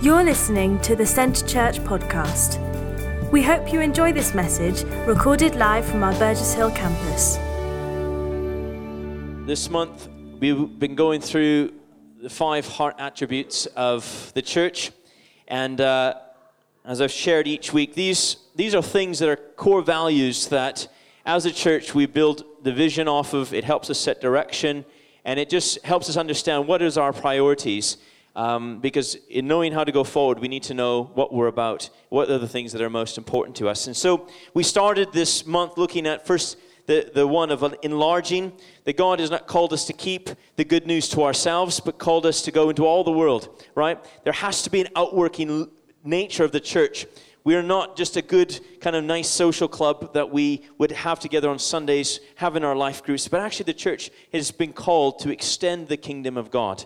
You're listening to the Centre Church podcast. We hope you enjoy this message recorded live from our Burgess Hill campus. This month, we've been going through the five heart attributes of the church. And uh, as I've shared each week, these, these are things that are core values that as a church we build the vision off of. It helps us set direction, and it just helps us understand what is our priorities. Um, because in knowing how to go forward, we need to know what we're about, what are the things that are most important to us. And so we started this month looking at first the, the one of enlarging, that God has not called us to keep the good news to ourselves, but called us to go into all the world, right? There has to be an outworking nature of the church. We are not just a good, kind of nice social club that we would have together on Sundays, having our life groups, but actually the church has been called to extend the kingdom of God.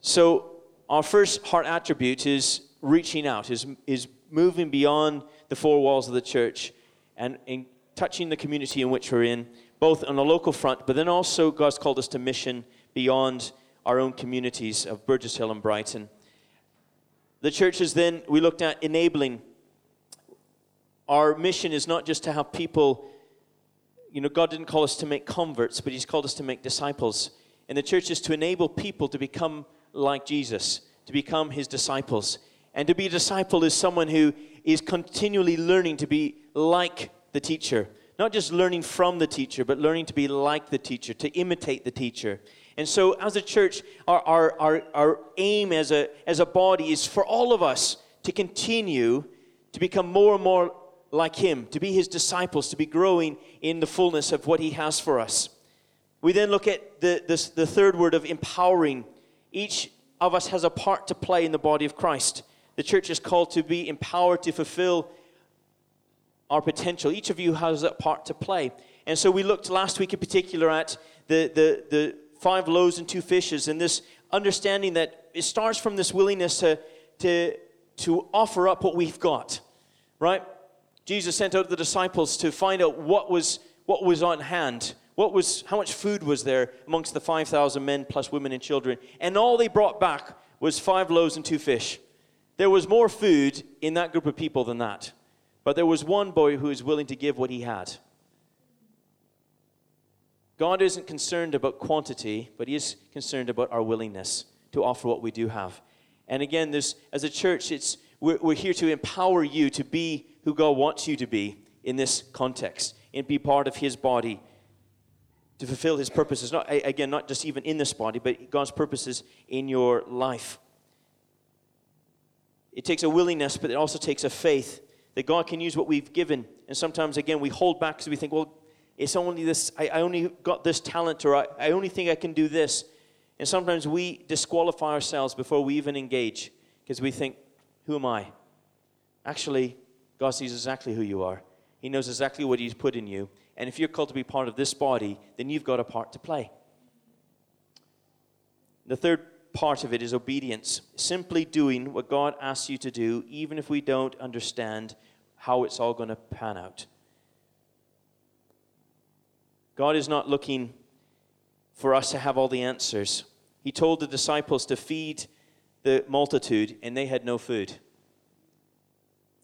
So, our first heart attribute is reaching out, is, is moving beyond the four walls of the church and, and touching the community in which we're in, both on a local front, but then also God's called us to mission beyond our own communities of Burgess Hill and Brighton. The churches then, we looked at enabling. Our mission is not just to have people, you know, God didn't call us to make converts, but He's called us to make disciples. And the church is to enable people to become like Jesus, to become His disciples. And to be a disciple is someone who is continually learning to be like the teacher. Not just learning from the teacher, but learning to be like the teacher, to imitate the teacher. And so, as a church, our, our, our, our aim as a, as a body is for all of us to continue to become more and more like Him, to be His disciples, to be growing in the fullness of what He has for us. We then look at the, this, the third word of empowering. Each of us has a part to play in the body of Christ. The church is called to be empowered to fulfill our potential. Each of you has a part to play. And so we looked last week in particular at the, the, the five loaves and two fishes, and this understanding that it starts from this willingness to, to, to offer up what we've got, right? Jesus sent out the disciples to find out what was, what was on hand. What was, how much food was there amongst the 5,000 men plus women and children? And all they brought back was five loaves and two fish. There was more food in that group of people than that. But there was one boy who was willing to give what he had. God isn't concerned about quantity, but He is concerned about our willingness to offer what we do have. And again, this, as a church, it's, we're, we're here to empower you to be who God wants you to be in this context and be part of His body to fulfill His purposes. Not, again, not just even in this body, but God's purposes in your life. It takes a willingness, but it also takes a faith that God can use what we've given. And sometimes, again, we hold back because we think, well, it's only this, I, I only got this talent, or I, I only think I can do this. And sometimes we disqualify ourselves before we even engage because we think, who am I? Actually, God sees exactly who you are. He knows exactly what He's put in you. And if you're called to be part of this body, then you've got a part to play. The third part of it is obedience. Simply doing what God asks you to do, even if we don't understand how it's all going to pan out. God is not looking for us to have all the answers. He told the disciples to feed the multitude, and they had no food.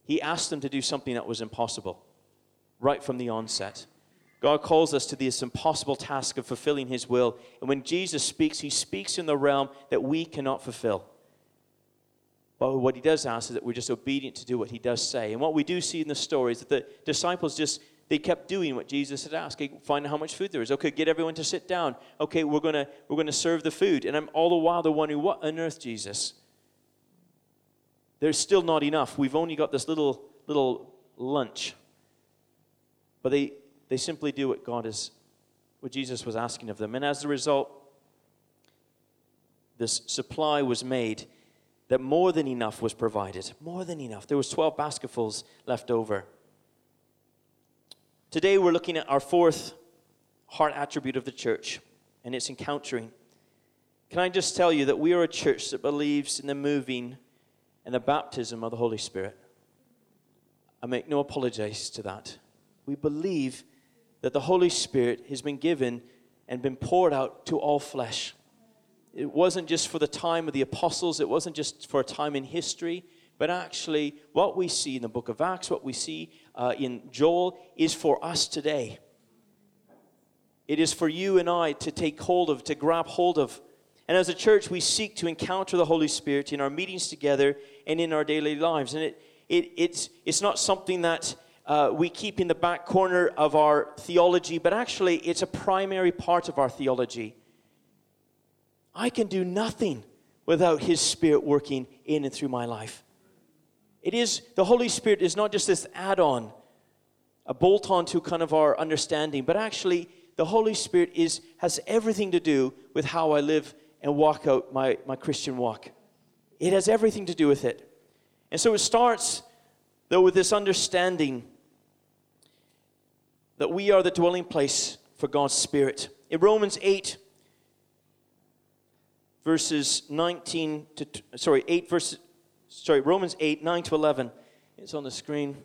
He asked them to do something that was impossible right from the onset. God calls us to this impossible task of fulfilling His will. And when Jesus speaks, He speaks in the realm that we cannot fulfill. But what He does ask is that we're just obedient to do what He does say. And what we do see in the story is that the disciples just they kept doing what Jesus had asked. Okay, find out how much food there is. Okay, get everyone to sit down. Okay, we're gonna we're gonna serve the food. And I'm all the while they're wondering, what on earth, Jesus? There's still not enough. We've only got this little little lunch. But they they simply do what God is what Jesus was asking of them. And as a result, this supply was made that more than enough was provided. More than enough. There was 12 basketfuls left over. Today we're looking at our fourth heart attribute of the church, and it's encountering. Can I just tell you that we are a church that believes in the moving and the baptism of the Holy Spirit? I make no apologies to that. We believe that the Holy Spirit has been given and been poured out to all flesh. It wasn't just for the time of the apostles, it wasn't just for a time in history, but actually, what we see in the book of Acts, what we see uh, in Joel, is for us today. It is for you and I to take hold of, to grab hold of. And as a church, we seek to encounter the Holy Spirit in our meetings together and in our daily lives. And it, it, it's, it's not something that uh, we keep in the back corner of our theology, but actually, it's a primary part of our theology. I can do nothing without His Spirit working in and through my life. It is, the Holy Spirit is not just this add on, a bolt on to kind of our understanding, but actually, the Holy Spirit is, has everything to do with how I live and walk out my, my Christian walk. It has everything to do with it. And so it starts, though, with this understanding that we are the dwelling place for God's Spirit. In Romans 8, verses 19 to, sorry, 8 verses, sorry, Romans 8, 9 to 11. It's on the screen.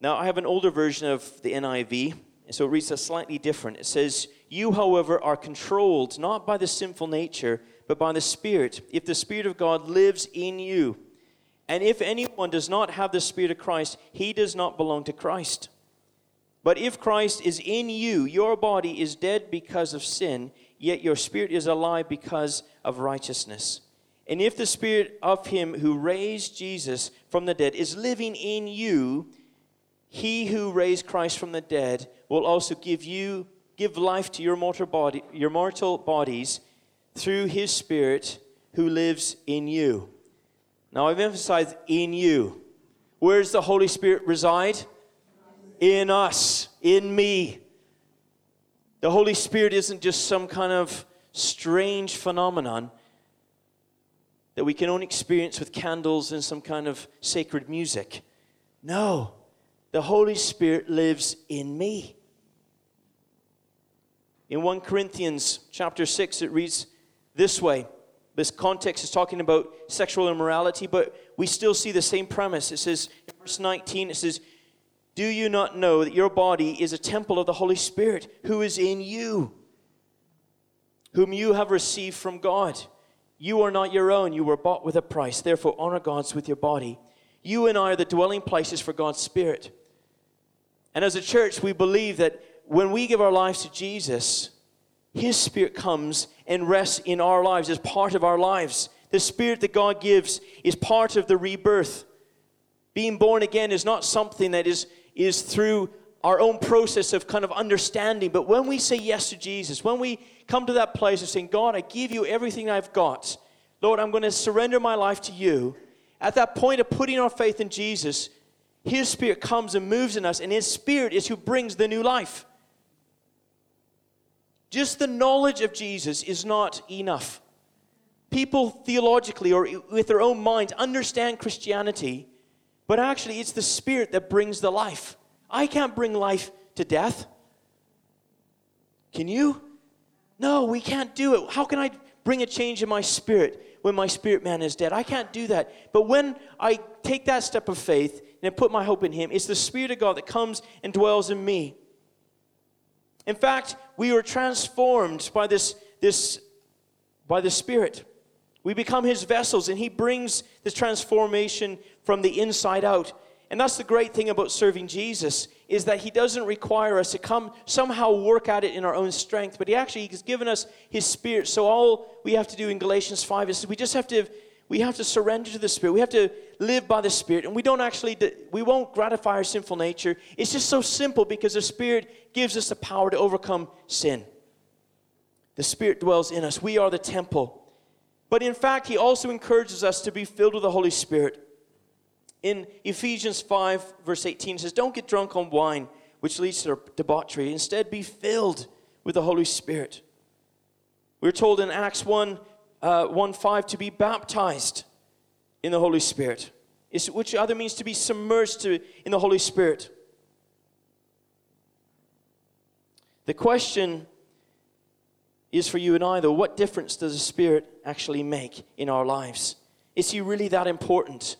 Now, I have an older version of the NIV, so it reads a slightly different. It says, You, however, are controlled not by the sinful nature, but by the Spirit, if the Spirit of God lives in you. And if anyone does not have the Spirit of Christ, he does not belong to Christ. But if Christ is in you, your body is dead because of sin, yet your spirit is alive because of righteousness. And if the spirit of him who raised Jesus from the dead is living in you, he who raised Christ from the dead will also give you give life to your mortal body your mortal bodies through his spirit who lives in you. Now I've emphasized in you. Where does the Holy Spirit reside? in us, in me. The Holy Spirit isn't just some kind of strange phenomenon that we can only experience with candles and some kind of sacred music. No, the Holy Spirit lives in me. In 1 Corinthians chapter 6, it reads this way. This context is talking about sexual immorality, but we still see the same premise. It says, in verse 19, it says, do you not know that your body is a temple of the Holy Spirit who is in you, whom you have received from God? You are not your own, you were bought with a price. Therefore, honor God with your body. You and I are the dwelling places for God's Spirit. And as a church, we believe that when we give our lives to Jesus, His Spirit comes and rests in our lives as part of our lives. The Spirit that God gives is part of the rebirth. Being born again is not something that is is through our own process of kind of understanding. But when we say yes to Jesus, when we come to that place of saying, God, I give you everything I've got, Lord, I'm going to surrender my life to you. At that point of putting our faith in Jesus, His Spirit comes and moves in us, and His Spirit is who brings the new life. Just the knowledge of Jesus is not enough. People theologically or with their own minds understand Christianity but actually, it's the Spirit that brings the life. I can't bring life to death. Can you? No, we can't do it. How can I bring a change in my spirit when my spirit man is dead? I can't do that. But when I take that step of faith and put my hope in Him, it's the Spirit of God that comes and dwells in me. In fact, we are transformed by this, this by the Spirit. We become his vessels, and he brings this transformation from the inside out. And that's the great thing about serving Jesus is that he doesn't require us to come somehow work at it in our own strength, but he actually has given us his spirit. So all we have to do in Galatians 5 is we just have to we have to surrender to the spirit. We have to live by the spirit, and we don't actually we won't gratify our sinful nature. It's just so simple because the spirit gives us the power to overcome sin. The spirit dwells in us. We are the temple. But in fact, he also encourages us to be filled with the Holy Spirit. In Ephesians 5, verse 18, it says, Don't get drunk on wine, which leads to debauchery. Instead, be filled with the Holy Spirit. We're told in Acts 1, uh, 1 5 to be baptized in the Holy Spirit, which other means to be submerged to, in the Holy Spirit. The question is for you and I, though, what difference does the Spirit actually make in our lives? Is He really that important?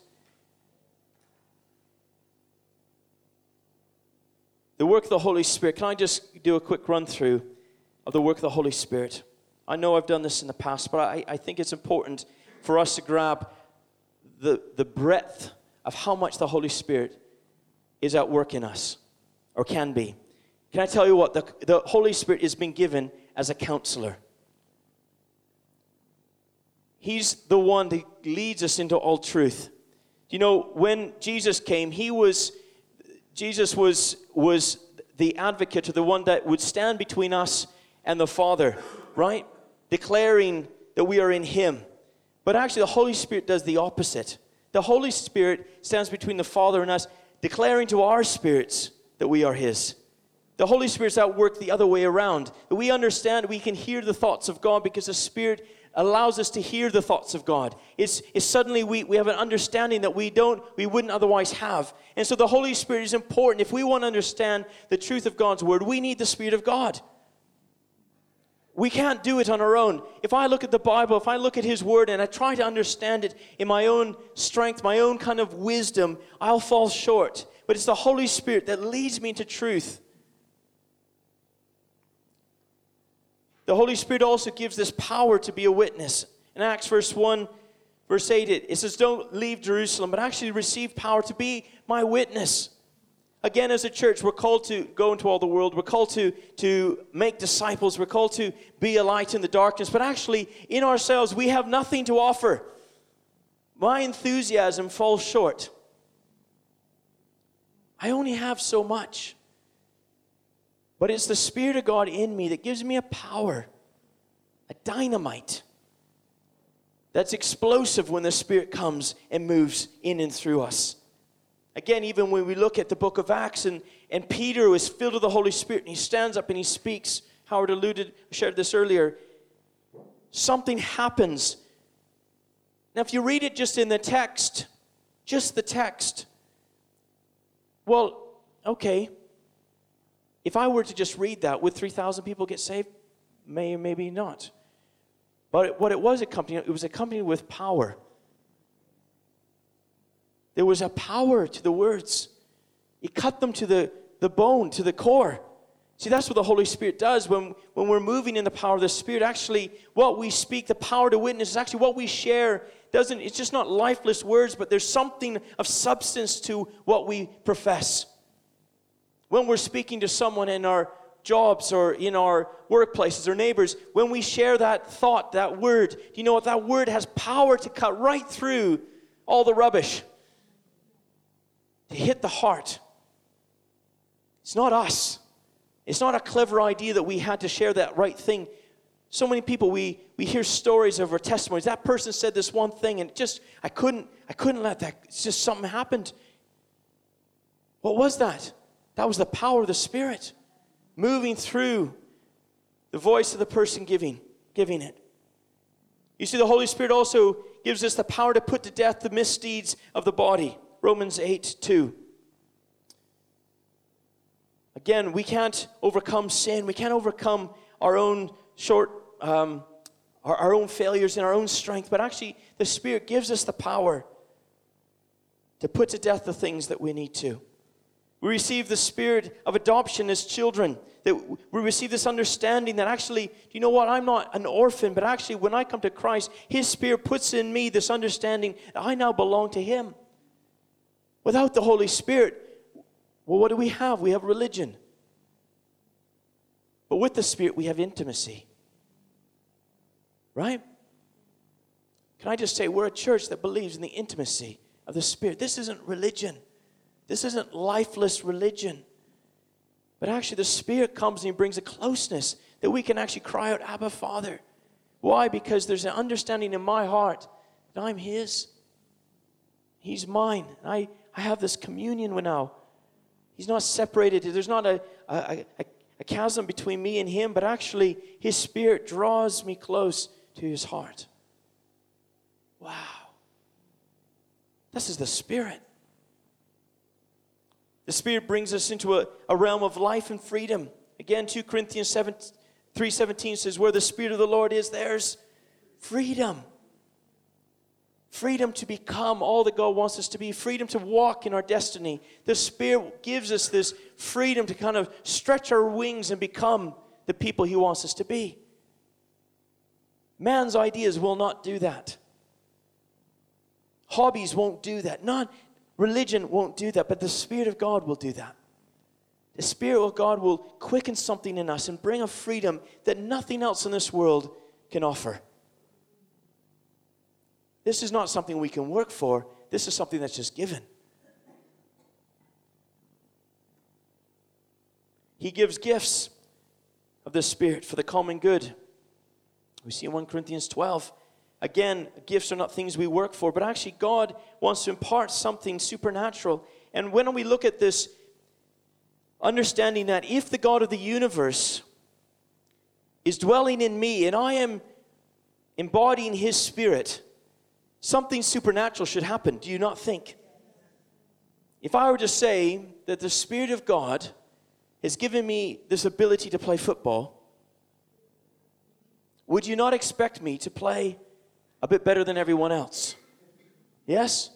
The work of the Holy Spirit, can I just do a quick run through? of the work of the Holy Spirit. I know I've done this in the past, but I, I think it's important for us to grab the, the breadth of how much the Holy Spirit is at work in us, or can be. Can I tell you what? The, the Holy Spirit has been given as a counselor. He's the one that leads us into all truth. You know, when Jesus came, he was Jesus was was the advocate or the one that would stand between us and the Father, right? Declaring that we are in him. But actually the Holy Spirit does the opposite. The Holy Spirit stands between the Father and us, declaring to our spirits that we are his. The Holy Spirit's at work the other way around. We understand, we can hear the thoughts of God because the Spirit allows us to hear the thoughts of God. It's, it's suddenly we, we have an understanding that we don't, we wouldn't otherwise have. And so the Holy Spirit is important. If we want to understand the truth of God's word, we need the Spirit of God. We can't do it on our own. If I look at the Bible, if I look at His Word and I try to understand it in my own strength, my own kind of wisdom, I'll fall short. But it's the Holy Spirit that leads me into truth. The Holy Spirit also gives this power to be a witness. In Acts verse 1, verse 8, it says, Don't leave Jerusalem, but actually receive power to be my witness. Again, as a church, we're called to go into all the world. We're called to, to make disciples. We're called to be a light in the darkness. But actually, in ourselves, we have nothing to offer. My enthusiasm falls short. I only have so much. But it's the Spirit of God in me that gives me a power, a dynamite that's explosive when the Spirit comes and moves in and through us. Again, even when we look at the book of Acts and, and Peter was filled with the Holy Spirit and he stands up and he speaks, Howard alluded, shared this earlier, something happens. Now, if you read it just in the text, just the text, well, okay, if I were to just read that, would 3,000 people get saved? May or maybe not. But what it was accompanied, it was accompanied with power. There was a power to the words. It cut them to the, the bone, to the core. See, that's what the Holy Spirit does when, when we're moving in the power of the Spirit. Actually, what we speak, the power to witness, is actually what we share. Doesn't it's just not lifeless words, but there's something of substance to what we profess. When we're speaking to someone in our jobs or in our workplaces or neighbors, when we share that thought, that word, you know what? That word has power to cut right through all the rubbish, to hit the heart. It's not us. It's not a clever idea that we had to share that right thing. So many people we we hear stories of our testimonies. That person said this one thing, and just I couldn't I couldn't let that. It's just something happened. What was that? That was the power of the Spirit moving through the voice of the person giving, giving it. You see, the Holy Spirit also gives us the power to put to death the misdeeds of the body. Romans 8 2. Again, we can't overcome sin. We can't overcome our own short, um, our, our own failures and our own strength. But actually, the Spirit gives us the power to put to death the things that we need to. We receive the spirit of adoption as children. That we receive this understanding that actually, you know what? I'm not an orphan, but actually, when I come to Christ, His Spirit puts in me this understanding that I now belong to Him. Without the Holy Spirit, well, what do we have? We have religion. But with the Spirit, we have intimacy. Right? Can I just say, we're a church that believes in the intimacy of the Spirit. This isn't religion. This isn't lifeless religion. But actually, the Spirit comes and He brings a closeness that we can actually cry out, Abba, Father. Why? Because there's an understanding in my heart that I'm His. He's mine. I, I have this communion with now. He's not separated. There's not a, a, a, a chasm between me and Him, but actually, His Spirit draws me close to His heart. Wow. This is the Spirit. The Spirit brings us into a, a realm of life and freedom. Again, 2 Corinthians 7, 3.17 says, where the Spirit of the Lord is, there's freedom. Freedom to become all that God wants us to be. Freedom to walk in our destiny. The Spirit gives us this freedom to kind of stretch our wings and become the people He wants us to be. Man's ideas will not do that. Hobbies won't do that. Not religion won't do that, but the Spirit of God will do that. The Spirit of God will quicken something in us and bring a freedom that nothing else in this world can offer. This is not something we can work for, this is something that's just given. He gives gifts of the Spirit for the common good. We see in 1 Corinthians 12. Again, gifts are not things we work for, but actually, God wants to impart something supernatural. And when we look at this, understanding that if the God of the universe is dwelling in me and I am embodying His Spirit, something supernatural should happen. Do you not think? If I were to say that the Spirit of God has given me this ability to play football, would you not expect me to play a bit better than everyone else? Yes?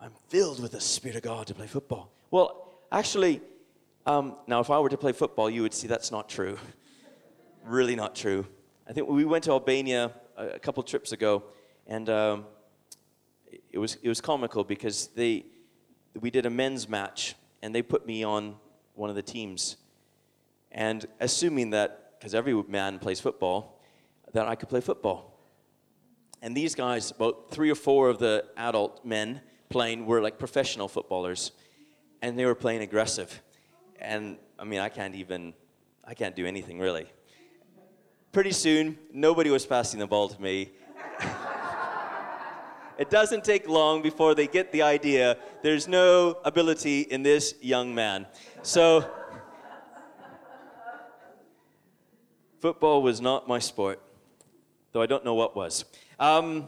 I'm filled with the Spirit of God to play football. Well, actually, um, now if I were to play football, you would see that's not true. really not true. I think we went to Albania a, a couple trips ago, and um, it was it was comical because they we did a men's match, and they put me on one of the teams, and assuming that because every man plays football, that I could play football. And these guys, about three or four of the adult men playing, were like professional footballers, and they were playing aggressive. And I mean, I can't even, I can't do anything really pretty soon, nobody was passing the ball to me. it doesn't take long before they get the idea there's no ability in this young man. So, football was not my sport, though I don't know what was. Um,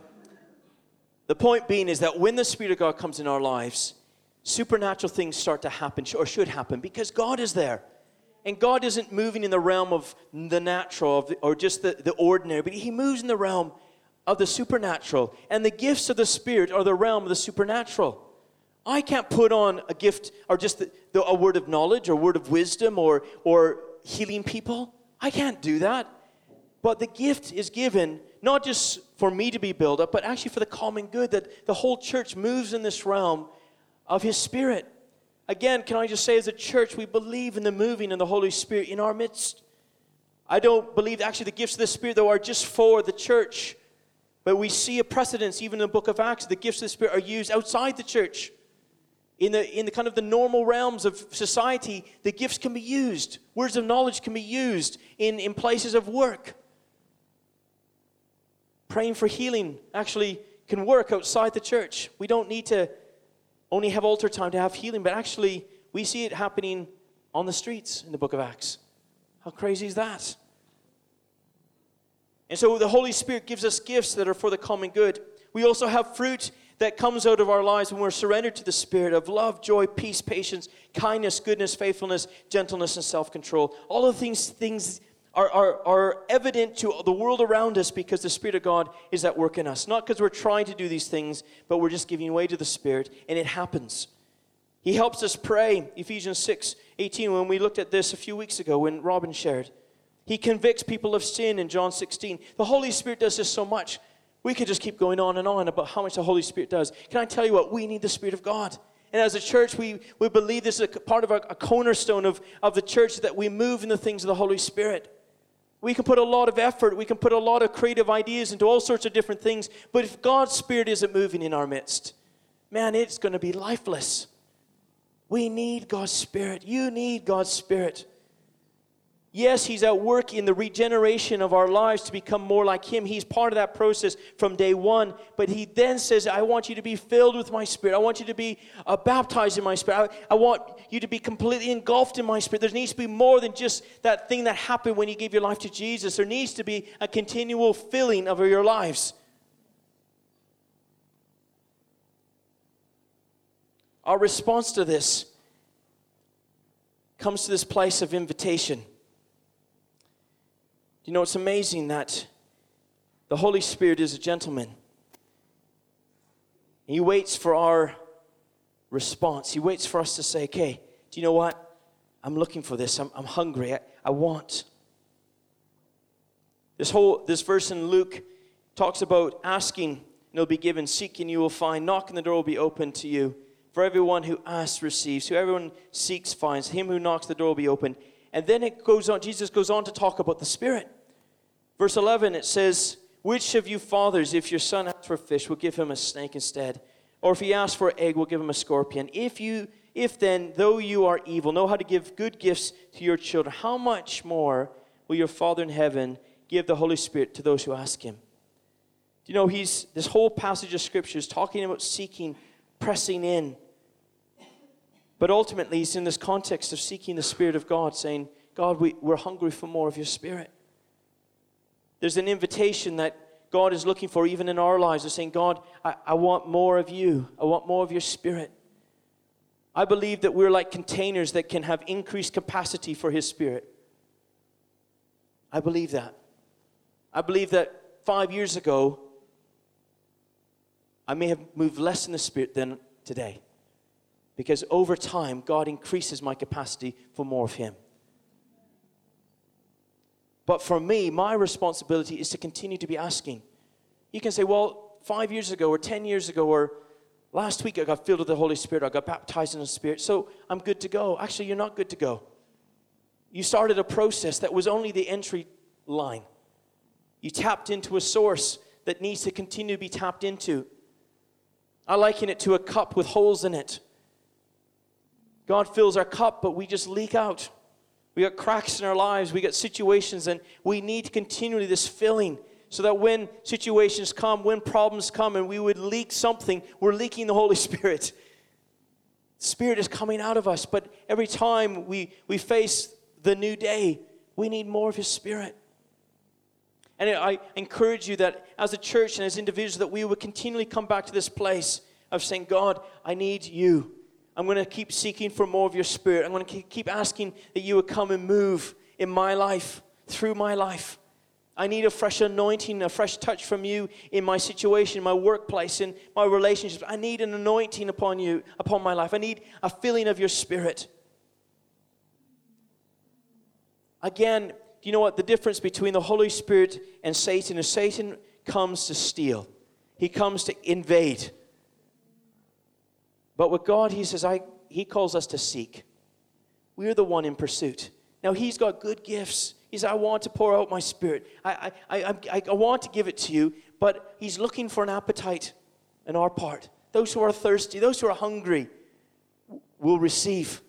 the point being is that when the Spirit of God comes in our lives, supernatural things start to happen, or should happen, because God is there. And God isn't moving in the realm of the natural or just the, the ordinary, but He moves in the realm of the supernatural. And the gifts of the Spirit are the realm of the supernatural. I can't put on a gift or just the, the, a word of knowledge or word of wisdom or, or healing people. I can't do that. But the gift is given not just for me to be built up, but actually for the common good that the whole church moves in this realm of His Spirit. Again, can I just say, as a church, we believe in the moving of the Holy Spirit in our midst. I don't believe actually the gifts of the Spirit, though, are just for the church. But we see a precedence, even in the book of Acts, the gifts of the Spirit are used outside the church. In the, in the kind of the normal realms of society, the gifts can be used. Words of knowledge can be used in, in places of work. Praying for healing actually can work outside the church. We don't need to only have altar time to have healing, but actually, we see it happening on the streets in the book of Acts. How crazy is that? And so the Holy Spirit gives us gifts that are for the common good. We also have fruit that comes out of our lives when we're surrendered to the Spirit of love, joy, peace, patience, kindness, goodness, faithfulness, gentleness, and self control. All of these things are, are, are evident to the world around us because the Spirit of God is at work in us. Not because we're trying to do these things, but we're just giving way to the Spirit, and it happens. He helps us pray, Ephesians 6 18, when we looked at this a few weeks ago when Robin shared. He convicts people of sin in John 16. The Holy Spirit does this so much. We could just keep going on and on about how much the Holy Spirit does. Can I tell you what? We need the Spirit of God. And as a church, we, we believe this is a part of a, a cornerstone of, of the church that we move in the things of the Holy Spirit. We can put a lot of effort, we can put a lot of creative ideas into all sorts of different things, but if God's Spirit isn't moving in our midst, man, it's going to be lifeless. We need God's Spirit. You need God's Spirit. Yes, He's at work in the regeneration of our lives to become more like Him. He's part of that process from day one. But He then says, I want you to be filled with my Spirit. I want you to be uh, baptized in my Spirit. I, I, want you to be completely engulfed in my Spirit. There needs to be more than just that thing that happened when you gave your life to Jesus. There needs to be a continual filling of your lives. Our response to this comes to this place of invitation. You know, it's amazing that the Holy Spirit is a gentleman. He waits for our response. He waits for us to say, okay, do you know what? I'm looking for this. I'm, I'm hungry. I, I want. This whole this verse in Luke talks about asking and it'll be given, seeking you will find, knocking the door will be open to you. For everyone who asks receives, who everyone seeks finds, him who knocks the door will be open. And then it goes on, Jesus goes on to talk about the Spirit. Verse 11, it says, Which of you fathers, if your son asks for fish, will give him a snake instead? Or if he asks for an egg, will give him a scorpion? If you if then, though you are evil, know how to give good gifts to your children, how much more will your Father in heaven give the Holy Spirit to those who ask him? Do You know, he's this whole passage of scripture is talking about seeking, pressing in. But ultimately, he's in this context of seeking the Spirit of God, saying, God, we, we're hungry for more of your Spirit. There's an invitation that God is looking for, even in our lives, of saying, God, I, I want more of you. I want more of your Spirit. I believe that we're like containers that can have increased capacity for His Spirit. I believe that. I believe that five years ago, I may have moved less in the Spirit than today. Because over time, God increases my capacity for more of Him. But for me, my responsibility is to continue to be asking. You can say, well, five years ago, or 10 years ago, or last week I got filled with the Holy Spirit, I got baptized in the Spirit, so I'm good to go. Actually, you're not good to go. You started a process that was only the entry line. You tapped into a source that needs to continue to be tapped into. I liken it to a cup with holes in it. God fills our cup, but we just leak out. We got cracks in our lives, we got situations, and we need continually this filling so that when situations come, when problems come, and we would leak something, we're leaking the Holy Spirit. Spirit is coming out of us, but every time we, we face the new day, we need more of His Spirit. And I encourage you that as a church and as individuals, that we would continually come back to this place of saying, God, I need you. I'm going to keep seeking for more of your spirit. I'm going to keep asking that you would come and move in my life, through my life. I need a fresh anointing, a fresh touch from you in my situation, my workplace, in my relationships. I need an anointing upon you, upon my life. I need a filling of your spirit. Again, you know what? The difference between the Holy Spirit and Satan is Satan comes to steal, he comes to invade. But with God, he says, I, he calls us to seek. We're the one in pursuit. Now, he's got good gifts. He says, I want to pour out my spirit. I, I, I, I, want to give it to you, but he's looking for an appetite on our part. Those who are thirsty, those who are hungry, will receive.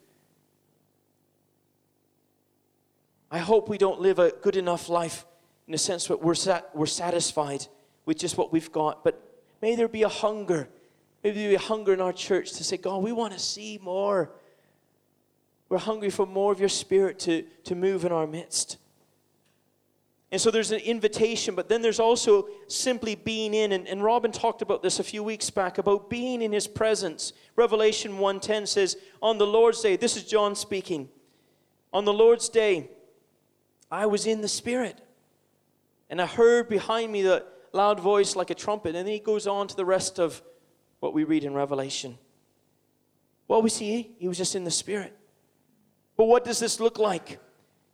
I hope we don't live a good enough life in the sense that we're, sat, we're satisfied with just what we've got, but may there be a hunger. Maybe a hunger in our church to say, God, we want to see more. We're hungry for more of your spirit to, to move in our midst. And so there's an invitation, but then there's also simply being in. And, and Robin talked about this a few weeks back about being in his presence. Revelation 1:10 says, On the Lord's day, this is John speaking. On the Lord's day, I was in the Spirit. And I heard behind me the loud voice like a trumpet. And then he goes on to the rest of what we read in Revelation. What was he? He was just in the Spirit. But what does this look like?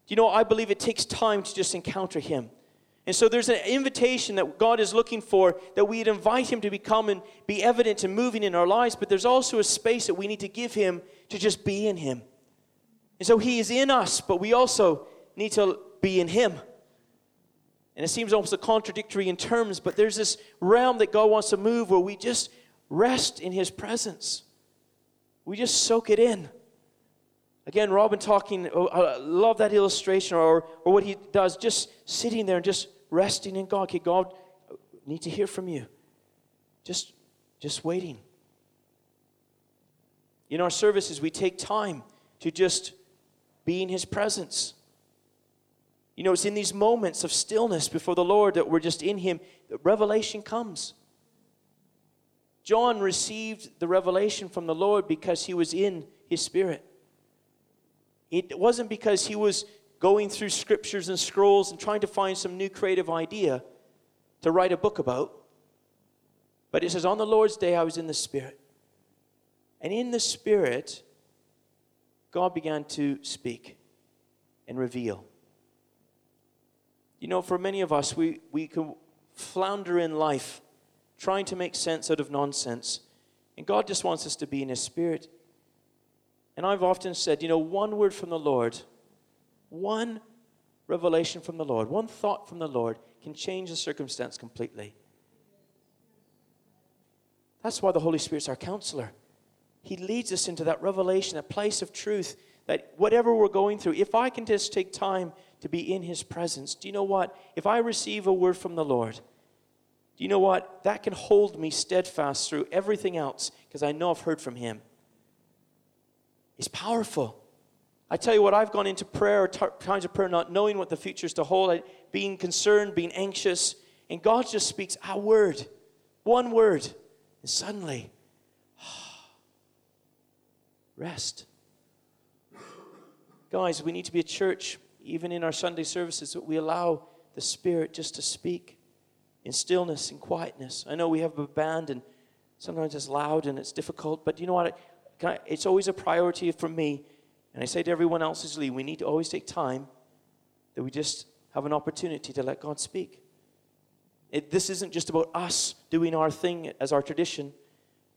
You know, I believe it takes time to just encounter him. And so there's an invitation that God is looking for that we'd invite him to become and be evident and moving in our lives, but there's also a space that we need to give him to just be in him. And so he is in us, but we also need to be in Him. And it seems almost a contradictory in terms, but there's this realm that God wants to move where we just rest in His presence. We just soak it in. Again, Robin talking, oh, I love that illustration, or, or what he does, just sitting there and just resting in God. Okay, God, I need to hear from you. Just, just waiting. In our services, we take time to just be in His presence. You know, it's in these moments of stillness before the Lord that we're just in Him that revelation comes. John received the revelation from the Lord because he was in His Spirit. It wasn't because he was going through scriptures and scrolls and trying to find some new creative idea to write a book about. But it says, On the Lord's day, I was in the Spirit. And in the Spirit, God began to speak and reveal. You know, for many of us, we, we can flounder in life trying to make sense out of nonsense. And God just wants us to be in His Spirit. And I've often said, you know, one word from the Lord, one revelation from the Lord, one thought from the Lord can change the circumstance completely. That's why the Holy Spirit's our counselor. He leads us into that revelation, that place of truth, that whatever we're going through, if I can just take time to be in His presence, do you know what? If I receive a word from the Lord, you know what? That can hold me steadfast through everything else because I know I've heard from Him. It's powerful. I tell you what, I've gone into prayer, times of prayer, not knowing what the future is to hold, I, being concerned, being anxious, and God just speaks a word, one word, and suddenly, rest. Guys, we need to be a church, even in our Sunday services, that we allow the Spirit just to speak in stillness and quietness. I know we have a band, and sometimes it's loud and it's difficult, but you know what? I, it's always a priority for me. And I say to everyone else as lead, we need to always take time that we just have an opportunity to let God speak. It, this isn't just about us doing our thing as our tradition,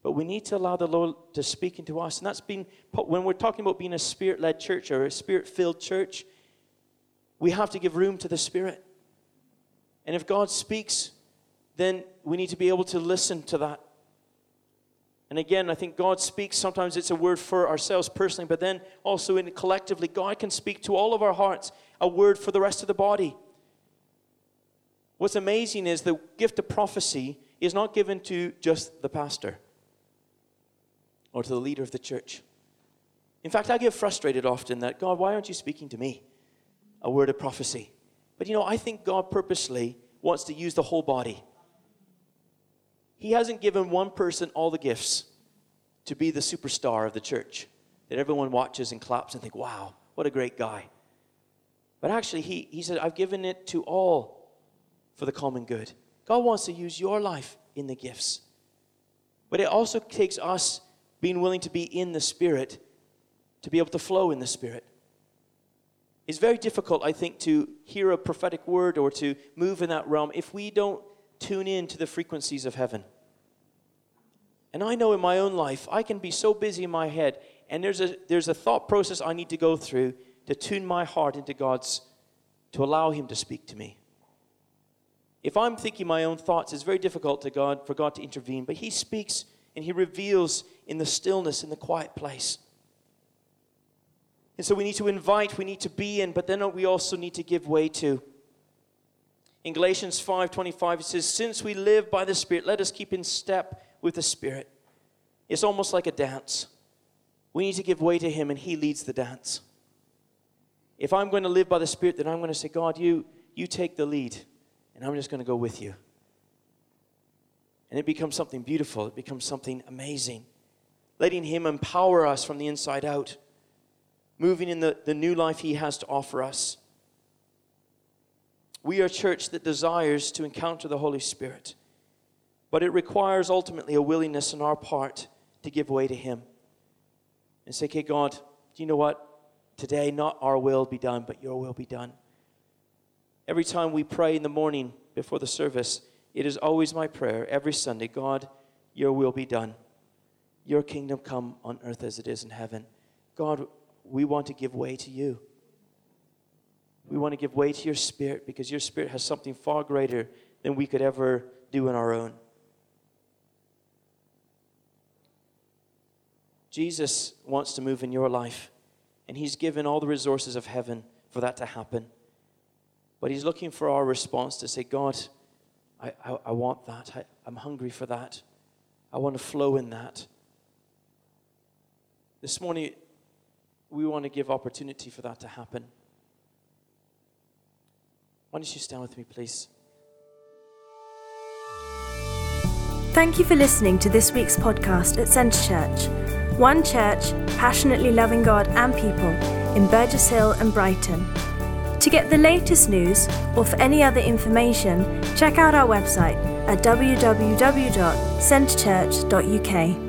but we need to allow the Lord to speak into us. And that's been, when we're talking about being a spirit led church or a spirit filled church, we have to give room to the Spirit. And if God speaks, then we need to be able to listen to that and again, I think God speaks. Sometimes it's a word for ourselves personally, but then also in collectively, God can speak to all of our hearts a word for the rest of the body. What's amazing is the gift of prophecy is not given to just the pastor or to the leader of the church. In fact, I get frustrated often that, God, why aren't you speaking to me? A word of prophecy. But you know, I think God purposely wants to use the whole body. He hasn't given one person all the gifts to be the superstar of the church that everyone watches and claps and think, wow, what a great guy. But actually, he, he said, I've given it to all for the common good. God wants to use your life in the gifts. But it also takes us being willing to be in the Spirit to be able to flow in the Spirit. It's very difficult, I think, to hear a prophetic word or to move in that realm if we don't tune in to the frequencies of heaven. And I know in my own life, I can be so busy in my head, and there's a, there's a thought process I need to go through to tune my heart into God's, to allow Him to speak to me. If I'm thinking my own thoughts, it's very difficult to God, for God to intervene, but He speaks and He reveals in the stillness, in the quiet place. And so we need to invite, we need to be in, but then we also need to give way to. In Galatians 5:25 it says, "Since we live by the Spirit, let us keep in step with the Spirit." It's almost like a dance. We need to give way to him and he leads the dance. If I'm going to live by the Spirit, then I'm going to say, God, you you take the lead and I'm just going to go with you. And it becomes something beautiful. It becomes something amazing. Letting him empower us from the inside out. Moving in the, the new life he has to offer us. We are a church that desires to encounter the Holy Spirit, but it requires ultimately a willingness on our part to give way to Him and say, Okay, God, do you know what? Today, not our will be done, but your will be done. Every time we pray in the morning before the service, it is always my prayer every Sunday God, your will be done. Your kingdom come on earth as it is in heaven. God, we want to give way to you. We want to give way to your spirit because your spirit has something far greater than we could ever do on our own. Jesus wants to move in your life, and He's given all the resources of heaven for that to happen. But He's looking for our response to say, God, I, I, I want that. I, I'm hungry for that. I want to flow in that. This morning, we want to give opportunity for that to happen. Why don't you stand with me, please? Thank you for listening to this week's podcast at Centre Church. One church, passionately loving God and people in Burgess Hill and Brighton. To get the latest news or for any other information, check out our website at www.centrechurch.uk.